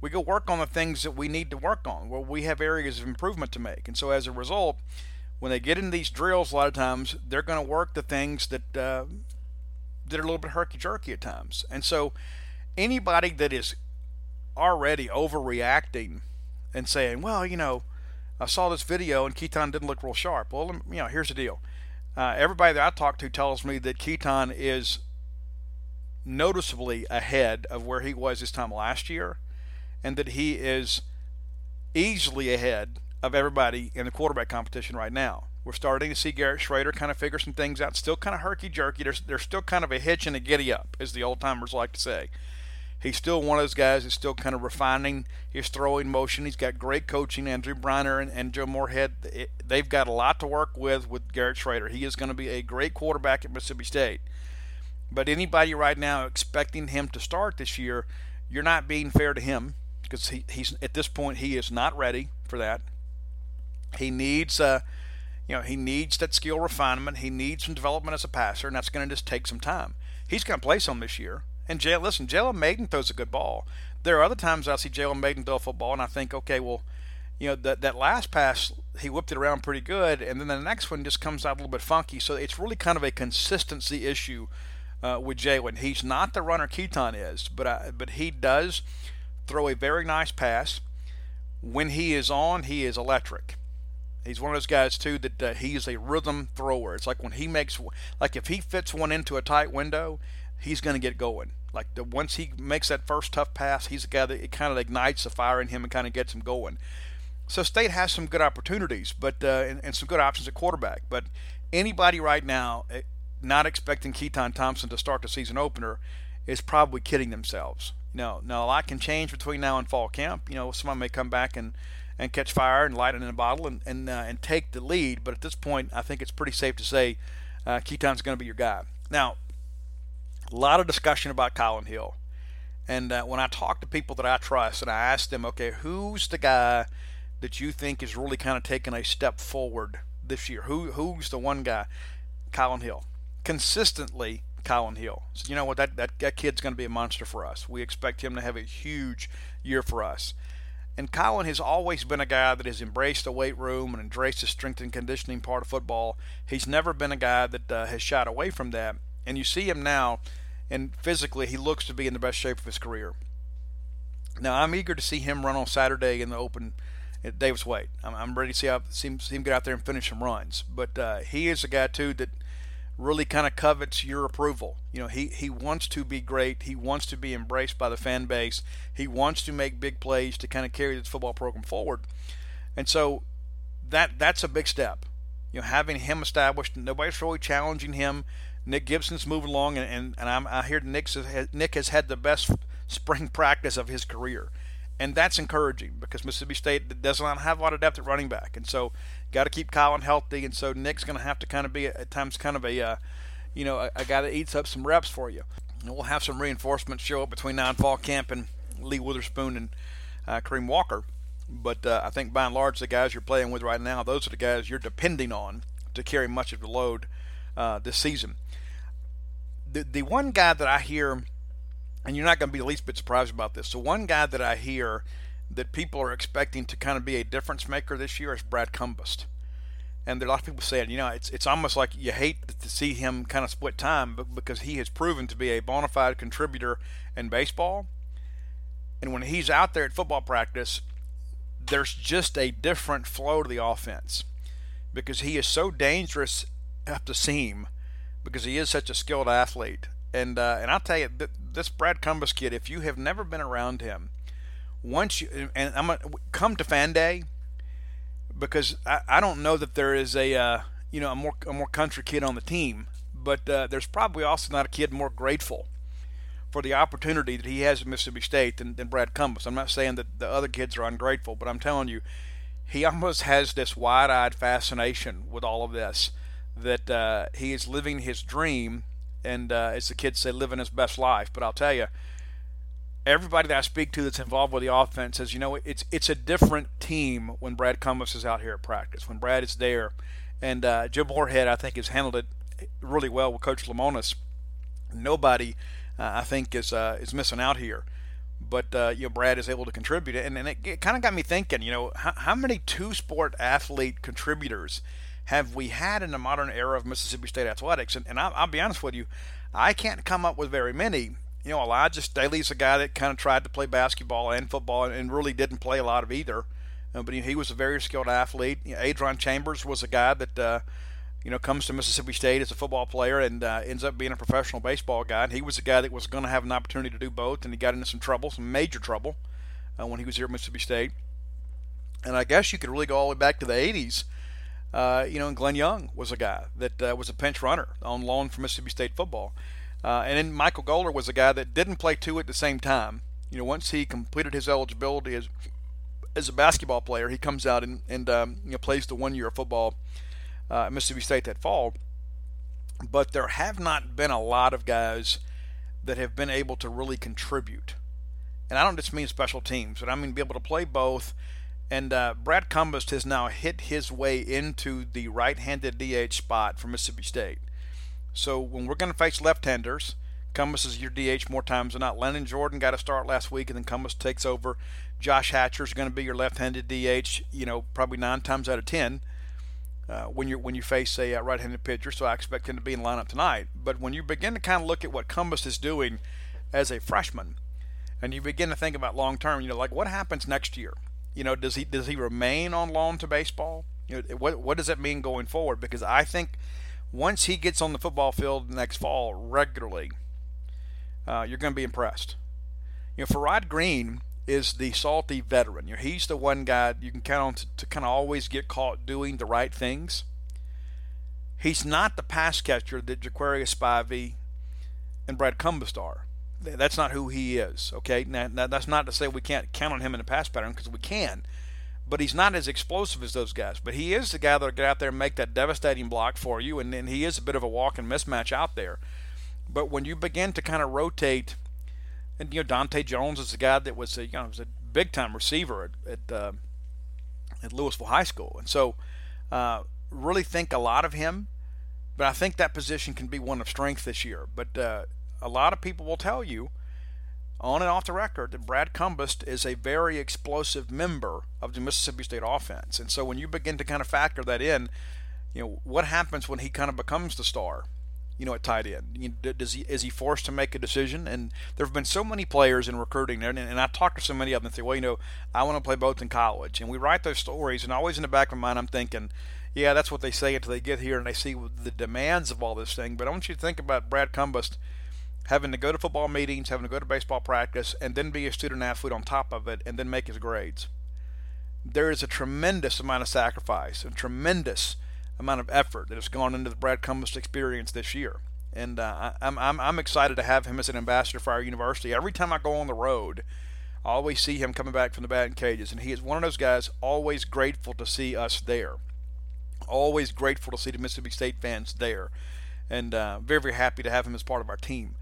We go work on the things that we need to work on, where we have areas of improvement to make. And so as a result, when they get in these drills, a lot of times they're going to work the things that uh, that are a little bit herky jerky at times. And so anybody that is already overreacting and saying, well, you know, I saw this video and Keytaon didn't look real sharp. Well, you know, here's the deal. Uh, everybody that I talk to tells me that Keytaon is noticeably ahead of where he was this time last year, and that he is easily ahead of everybody in the quarterback competition right now. We're starting to see Garrett Shrader kind of figure some things out. Still kind of herky jerky. There's, there's still kind of a hitch and a giddy up, as the old timers like to say. He's still one of those guys that's still kind of refining his throwing motion. He's got great coaching. Andrew Breiner and, and Joe Moorhead, they've got a lot to work with with Garrett Shrader. He is going to be a great quarterback at Mississippi State. But anybody right now expecting him to start this year, you're not being fair to him because he, he's at this point he is not ready for that. He needs uh, you know, he needs that skill refinement. He needs some development as a passer, and that's going to just take some time. He's going to play some this year. And Jalen, listen, Jalen Mayden throws a good ball. There are other times I see Jalen Mayden throw a football, and I think, okay, well, you know, that that last pass he whipped it around pretty good, and then the next one just comes out a little bit funky. So it's really kind of a consistency issue uh, with Jalen. He's not the runner Keytaon is, but I, but he does throw a very nice pass. When he is on, he is electric. He's one of those guys too that uh, he's a rhythm thrower. It's like when he makes like if he fits one into a tight window, he's going to get going. Like the, once he makes that first tough pass, he's a guy that it kind of ignites the fire in him and kind of gets him going. So State has some good opportunities, but uh, and, and, some good options at quarterback. But anybody right now eh, not expecting Keytaon Thompson to start the season opener is probably kidding themselves. You know, now a lot can change between now and fall camp. You know, someone may come back and and catch fire and light it in a bottle and and, uh, and take the lead. But at this point, I think it's pretty safe to say uh, Keytaon's going to be your guy. Now, a lot of discussion about Kylin Hill. And uh, when I talk to people that I trust and I ask them, okay, who's the guy that you think is really kind of taking a step forward this year? Who Who's the one guy? Kylin Hill. Consistently, Kylin Hill. So you know what? That, that, that kid's going to be a monster for us. We expect him to have a huge year for us. And Kylin has always been a guy that has embraced the weight room and embraced the strength and conditioning part of football. He's never been a guy that uh, has shied away from that. And you see him now, and physically, he looks to be in the best shape of his career. Now, I'm eager to see him run on Saturday in the Open at Davis Wade. I'm, I'm ready to see, how, see, him, see him get out there and finish some runs. But uh, he is a guy, too, that – really kind of covets your approval. You know, he, he wants to be great. He wants to be embraced by the fan base. He wants to make big plays to kind of carry this football program forward. And so that that's a big step. You know, having him established, nobody's really challenging him. Nick Gibson's moving along, and, and, and I'm, I hear Nick has, Nick has had the best spring practice of his career. And that's encouraging because Mississippi State does not have a lot of depth at running back. And so got to keep Kylin healthy, and so Nick's going to have to kind of be at times kind of a, uh, you know, a, a, guy that eats up some reps for you. And we'll have some reinforcements show up between now and fall camp and Lee Witherspoon and uh, Kareem Walker. But uh, I think by and large, the guys you're playing with right now, those are the guys you're depending on to carry much of the load uh, this season. The the one guy that I hear, and you're not going to be the least bit surprised about this. the one guy that I hear that people are expecting to kind of be a difference maker this year is Brad Cumbest. And there are a lot of people saying, you know, it's it's almost like you hate to see him kind of split time because he has proven to be a bona fide contributor in baseball. And when he's out there at football practice, there's just a different flow to the offense because he is so dangerous up the seam because he is such a skilled athlete And uh, and I'll tell you, th- this Brad Cumbest kid, if you have never been around him, once you and I'm gonna come to fan day because I, I don't know that there is a uh, you know a more a more country kid on the team, but uh, there's probably also not a kid more grateful for the opportunity that he has at Mississippi State than, than Brad Cumbest. I'm not saying that the other kids are ungrateful, but I'm telling you, he almost has this wide-eyed fascination with all of this that uh, he is living his dream, and uh, as the kids say, living his best life. But I'll tell you, everybody that I speak to that's involved with the offense says, you know, it's it's a different team when Brad Cumbest is out here at practice, when Brad is there. And uh, Jim Moorhead, I think, has handled it really well with Coach Lemonis. Nobody, uh, I think, is uh, is missing out here. But uh, you know, Brad is able to contribute, and, and it, it kind of got me thinking. You know, how, how many two-sport athlete contributors have we had in the modern era of Mississippi State athletics? And, and I'll, I'll be honest with you, I can't come up with very many you know, Elijah Staley's a guy that kind of tried to play basketball and football and really didn't play a lot of either. Uh, but he was a very skilled athlete. You know, Adron Chambers was a guy that, uh, you know, comes to Mississippi State as a football player and uh, ends up being a professional baseball guy. And he was a guy that was going to have an opportunity to do both, and he got into some trouble, some major trouble, uh, when he was here at Mississippi State. And I guess you could really go all the way back to the 80s. Uh, you know, and Glenn Young was a guy that uh, was a pinch runner on loan from Mississippi State football. Uh, and then Michael Goller was a guy that didn't play two at the same time. You know, once he completed his eligibility as as a basketball player, he comes out and, and um, you know plays the one year of football uh, at Mississippi State that fall. But there have not been a lot of guys that have been able to really contribute. And I don't just mean special teams, but I mean be able to play both. And uh, Brad Cumbest has now hit his way into the right-handed DH spot for Mississippi State. So when we're going to face left-handers, Cumbest is your DH more times than not. Lennon Jordan got a start last week, and then Cumbest takes over. Josh Hatcher is going to be your left-handed DH. You know, probably nine times out of ten uh, when you when you face a uh, right-handed pitcher. So I expect him to be in lineup tonight. But when you begin to kind of look at what Cumbest is doing as a freshman, and you begin to think about long-term, you know, like what happens next year? You know, does he does he remain on loan to baseball? You know, what what does that mean going forward? Because I think once he gets on the football field next fall regularly, uh, you're going to be impressed. You know, Farrod Green is the salty veteran. You know, he's the one guy you can count on to, to kind of always get caught doing the right things. He's not the pass catcher that Jaquarius Spivey and Brad Cumbest are. That's not who he is. Okay, now, now that's not to say we can't count on him in the pass pattern because we can but he's not as explosive as those guys. But he is the guy that'll get out there and make that devastating block for you, and, and he is a bit of a walk and mismatch out there. But when you begin to kind of rotate, and you know Dante Jones is a guy that was a you know was a big time receiver at at, uh, at Louisville High School, and so uh, really think a lot of him. But I think that position can be one of strength this year. But uh, a lot of people will tell you on and off the record that Brad Cumbest is a very explosive member of the Mississippi State offense. And so when you begin to kind of factor that in, you know, what happens when he kind of becomes the star, you know, at tight end? You does he is he forced to make a decision? And there have been so many players in recruiting there, and, and I talk to so many of them and say, well, you know, I want to play both in college, and we write those stories, and always in the back of my mind, I'm thinking. Yeah, that's what they say until they get here and they see the demands of all this thing. But I want you to think about Brad Cumbest having to go to football meetings, having to go to baseball practice, and then be a student athlete on top of it, and then make his grades. There is a tremendous amount of sacrifice, a tremendous amount of effort that has gone into the Brad Cumbest experience this year. And uh, I'm, I'm, I'm excited to have him as an ambassador for our university. Every time I go on the road, I always see him coming back from the batting cages, and he is one of those guys always grateful to see us there. Always grateful to see the Mississippi State fans there, and uh, very, very happy to have him as part of our team.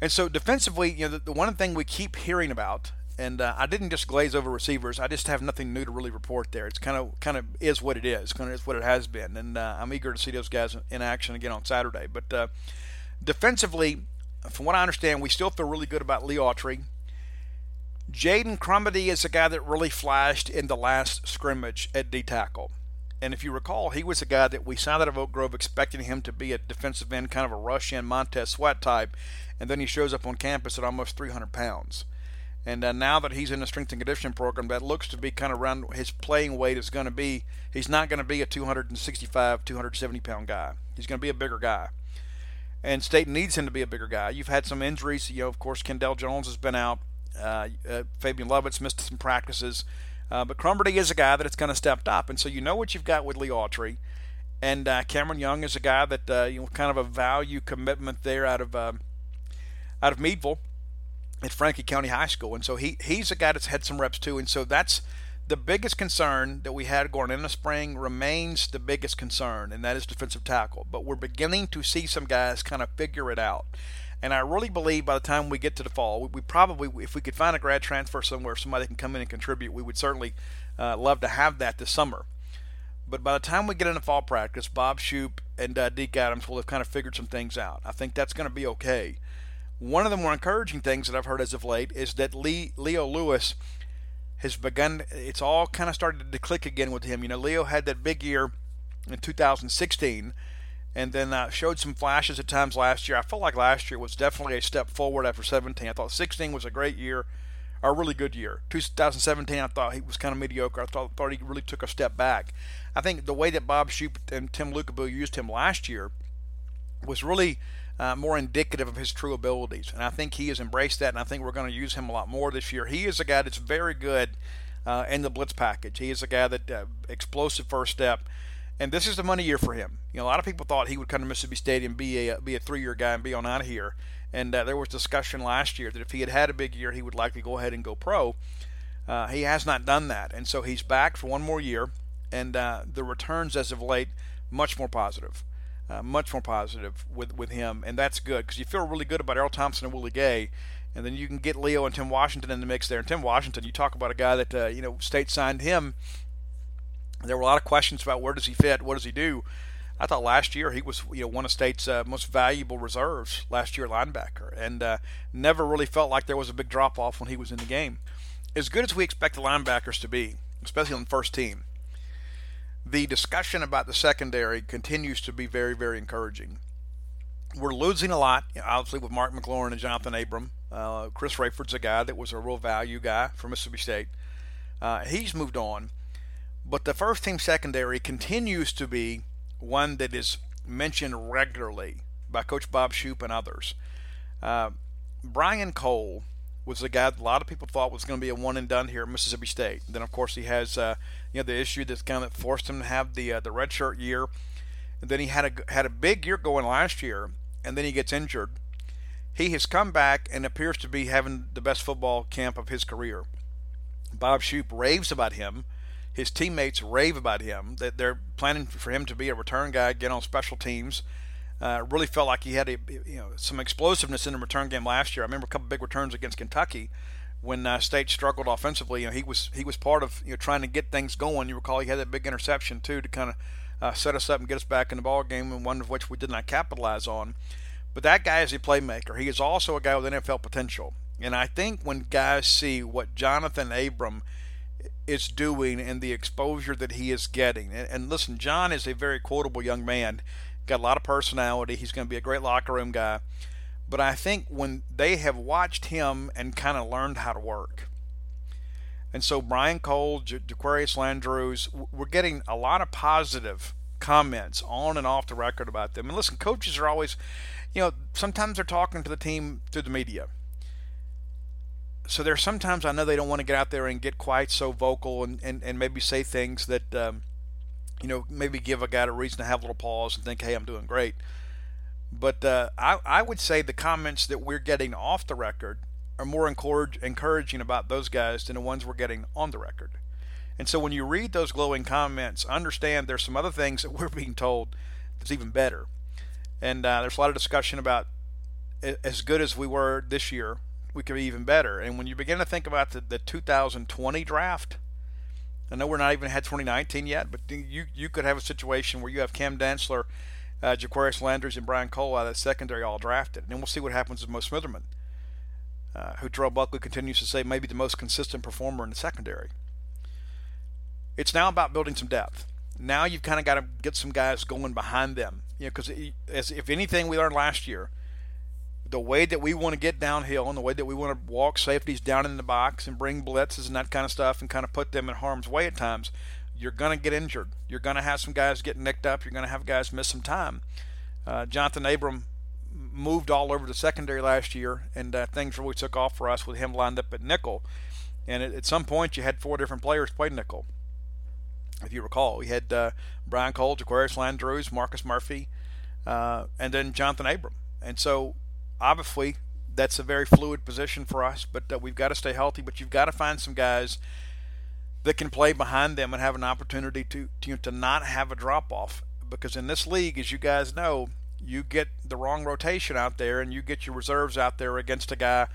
And so defensively, you know, the, the one thing we keep hearing about, and uh, I didn't just glaze over receivers. I just have nothing new to really report there. It's kind of kind of is what it is. Kind of is what it has been, and uh, I'm eager to see those guys in action again on Saturday. But uh, defensively, from what I understand, we still feel really good about Lee Autry. Jaden Crumedy is a guy that really flashed in the last scrimmage at D tackle. And if you recall, he was a guy that we signed out of Oak Grove expecting him to be a defensive end, kind of a rush in Montez Sweat type and then he shows up on campus at almost 300 pounds. And uh, now that he's in the strength and conditioning program, that looks to be kind of around his playing weight is going to be. He's not going to be a 265, 270 pound guy. He's going to be a bigger guy. and State needs him to be a bigger guy. You've had some injuries. You know, of course, Kendall Jones has been out. Uh, uh, Fabien Lovett missed some practices. Uh, but Crumedy is a guy that it's kind of stepped up, and so you know what you've got with Lee Autry, and uh, Cameron Young is a guy that uh, you know kind of a value commitment there out of uh, out of Meadville at Franklin County High School, and so he he's a guy that's had some reps too, and so that's the biggest concern that we had going in the spring remains the biggest concern, and that is defensive tackle. But we're beginning to see some guys kind of figure it out. And I really believe by the time we get to the fall, we, we probably, if we could find a grad transfer somewhere, somebody can come in and contribute, we would certainly uh, love to have that this summer. But by the time we get into fall practice, Bob Shoop and uh, Deke Adams will have kind of figured some things out. I think that's going to be okay. One of the more encouraging things that I've heard as of late is that Lee, Leo Lewis has begun. It's all kind of started to click again with him. You know, Leo had that big year in 2016 and then uh, showed some flashes at times last year. I felt like last year was definitely a step forward after 17. I thought 16 was a great year, a really good year. 2017, I thought he was kind of mediocre. I thought, thought he really took a step back. I think the way that Bob Shoop and Tem Lukabu used him last year was really uh, more indicative of his true abilities. And I think he has embraced that, and I think we're going to use him a lot more this year. He is a guy that's very good uh, in the blitz package. He is a guy that uh, explosive first step and this is the money year for him. You know, a lot of people thought he would come to Mississippi State and be a be a three year guy and be on out of here. And uh, there was discussion last year that if he had had a big year, he would likely go ahead and go pro. Uh, he has not done that, and so he's back for one more year. And uh, the returns as of late much more positive, uh, much more positive with with him, and that's good because you feel really good about Erroll Thompson and Willie Gay. And then you can get Leo and Tim Washington in the mix there. And Tim Washington, you talk about a guy that uh, you know State signed him there were a lot of questions about where does he fit, what does he do. I thought last year he was you know one of state's uh, most valuable reserves last year linebacker, and uh, never really felt like there was a big drop off when he was in the game. As good as we expect the linebackers to be, especially on the first team, the discussion about the secondary continues to be very very encouraging. We're losing a lot, obviously with Mark McLaurin and Johnathan Abram. Uh, Chris Rayford's a guy that was a real value guy for Mississippi State. Uh, he's moved on but the first team secondary continues to be one that is mentioned regularly by Coach Bob Shoop and others. Uh, Brian Cole was the guy that a lot of people thought was going to be a one and done here at Mississippi State. Then of course he has uh, you know the issue that's kind of forced him to have the uh, the redshirt year. And then he had a had a big year going last year, and then he gets injured. He has come back and appears to be having the best football camp of his career. Bob Shoop raves about him his teammates rave about him. That they're planning for him to be a return guy, get on special teams. Uh, really felt like he had a, you know some explosiveness in the return game last year. I remember a couple big returns against Kentucky when uh, State struggled offensively. You know, he was he was part of you know trying to get things going. You recall he had that big interception too to kind of uh, set us up and get us back in the ball game, and one of which we did not capitalize on. But that guy is a playmaker. He is also a guy with NFL potential. And I think when guys see what Johnathan Abram is doing and the exposure that he is getting. And, and, listen, John is a very quotable young man, got a lot of personality. He's going to be a great locker room guy. But I think when they have watched him and kind of learned how to work, and so Brian Cole, J- Jaquarius Landrews, we're getting a lot of positive comments on and off the record about them. And listen, coaches are always, you know, sometimes they're talking to the team through the media so there's sometimes I know they don't want to get out there and get quite so vocal and, and, and maybe say things that, um, you know, maybe give a guy a reason to have a little pause and think, hey, I'm doing great. But uh, I, I would say the comments that we're getting off the record are more encourage, encouraging about those guys than the ones we're getting on the record. And so when you read those glowing comments, understand there's some other things that <laughs> we're being told that's even better. And uh, there's a lot of discussion about as good as we were this year we could be even better. And when you begin to think about the, the 2020 draft, I know we're not even had 2019 yet, but you you could have a situation where you have Cam Dantzler, uh, Jaquarius Landrews, and Brian Cole out of that secondary all drafted. And then we'll see what happens with Mo Smitherman, uh, who Terrell Buckley continues to say may be the most consistent performer in the secondary. It's now about building some depth. Now you've kind of got to get some guys going behind them. You know, because as if anything we learned last year – the way that we want to get downhill and the way that we want to walk safeties down in the box and bring blitzes and that kind of stuff and kind of put them in harm's way at times, you're going to get injured. You're going to have some guys get nicked up. You're going to have guys miss some time. Uh, Johnathan Abram moved all over the secondary last year, and uh, things really took off for us with him lined up at nickel. And at, at some point, you had four different players play nickel. If you recall, we had uh, Brian Cole, Jaquarius Landrews, Marcus Murphy, uh, and then Johnathan Abram. And so, obviously, that's a very fluid position for us, but uh, we've got to stay healthy. But you've got to find some guys that can play behind them and have an opportunity to to, to not have a drop off. Because in this league, as you guys know, you get the wrong rotation out there and you get your reserves out there against a guy,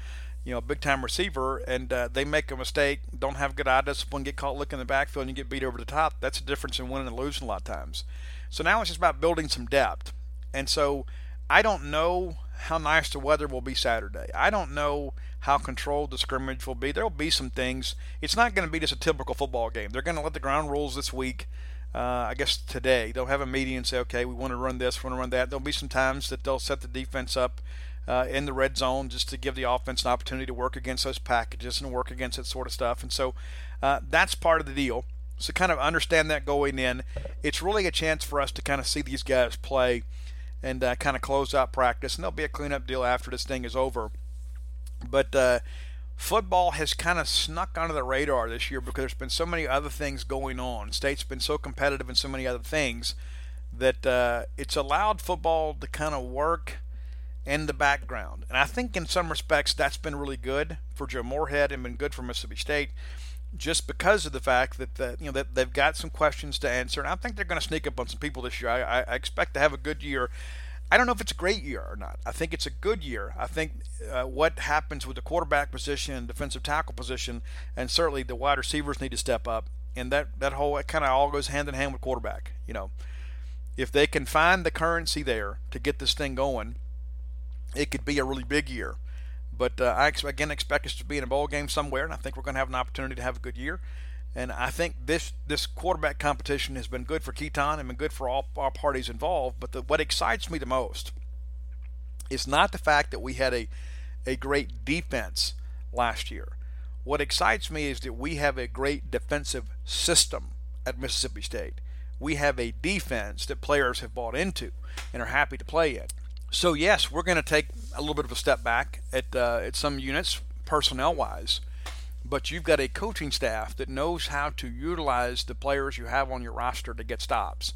you know, a big time receiver, and uh, they make a mistake, don't have good eye discipline, get caught looking in the backfield, and you get beat over the top. That's the difference in winning and losing a lot of times. So now it's just about building some depth. And so I don't know how nice the weather will be Saturday. I don't know how controlled the scrimmage will be. There will be some things. It's not going to be just a typical football game. They're going to let the ground rules this week uh, I guess today they'll have a meeting and say, okay, we want to run this, we want to run that. There'll be some times that they'll set the defense up uh, in the red zone just to give the offense an opportunity to work against those packages and work against that sort of stuff. And so uh, that's part of the deal. So kind of understand that going in. It's really a chance for us to kind of see these guys play and uh, kind of close out practice. And there'll be a cleanup deal after this thing is over. But uh, football has kind of snuck under the radar this year because there's been so many other things going on. State's been so competitive in so many other things that uh, it's allowed football to kind of work in the background. And I think in some respects that's been really good for Joe Moorhead and been good for Mississippi State just because of the fact that the, you know that they've got some questions to answer. And I think they're going to sneak up on some people this year. I, I expect to have a good year. I don't know if it's a great year or not. I think it's a good year. I think uh, what happens with the quarterback position defensive tackle position, and certainly the wide receivers need to step up. And that that whole kind of all goes hand in hand with quarterback. You know, if they can find the currency there to get this thing going, it could be a really big year. But uh, I again expect us to be in a bowl game somewhere, and I think we're going to have an opportunity to have a good year. And I think this this quarterback competition has been good for Keytaon and been good for all, all parties involved. But the, what excites me the most is not the fact that we had a a great defense last year. What excites me is that we have a great defensive system at Mississippi State. We have a defense that players have bought into and are happy to play in. So yes, we're going to take a little bit of a step back at uh, at some units personnel wise but you've got a coaching staff that knows how to utilize the players you have on your roster to get stops.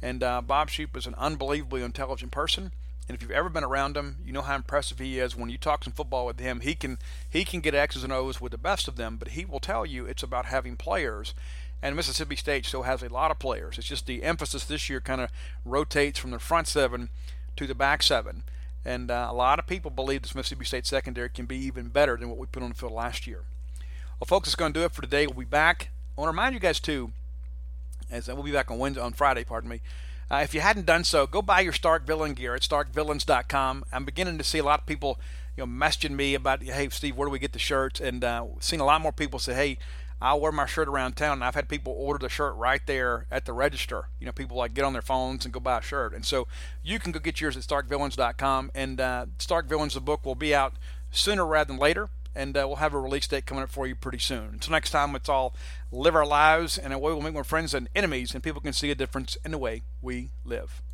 And uh, Bob Shoop is an unbelievably intelligent person. And if you've ever been around him, you know how impressive he is. When you talk some football with him, he can he can get X's and O's with the best of them, but he will tell you it's about having players. And Mississippi State still has a lot of players. It's just the emphasis this year kind of rotates from the front seven to the back seven. And uh, a lot of people believe this Mississippi State secondary can be even better than what we put on the field last year. Well, folks, it's going to do it for today. We'll be back. I want to remind you guys too, as we'll be back on Wednesday, on Friday, pardon me. Uh, if you hadn't done so, go buy your Stark Villain gear at starkvillains.com. I'm beginning to see a lot of people, you know, messaging me about, hey, Steve, where do we get the shirts? And uh, seen a lot more people say, hey, I'll wear my shirt around town. And I've had people order the shirt right there at the register. You know, people like get on their phones and go buy a shirt. And so you can go get yours at starkvillains.com. And uh, Stark Villains, the book, will be out sooner rather than later and uh, we'll have a release date coming up for you pretty soon. Until next time, it's all live our lives in a way we'll make more friends than enemies, and people can see a difference in the way we live.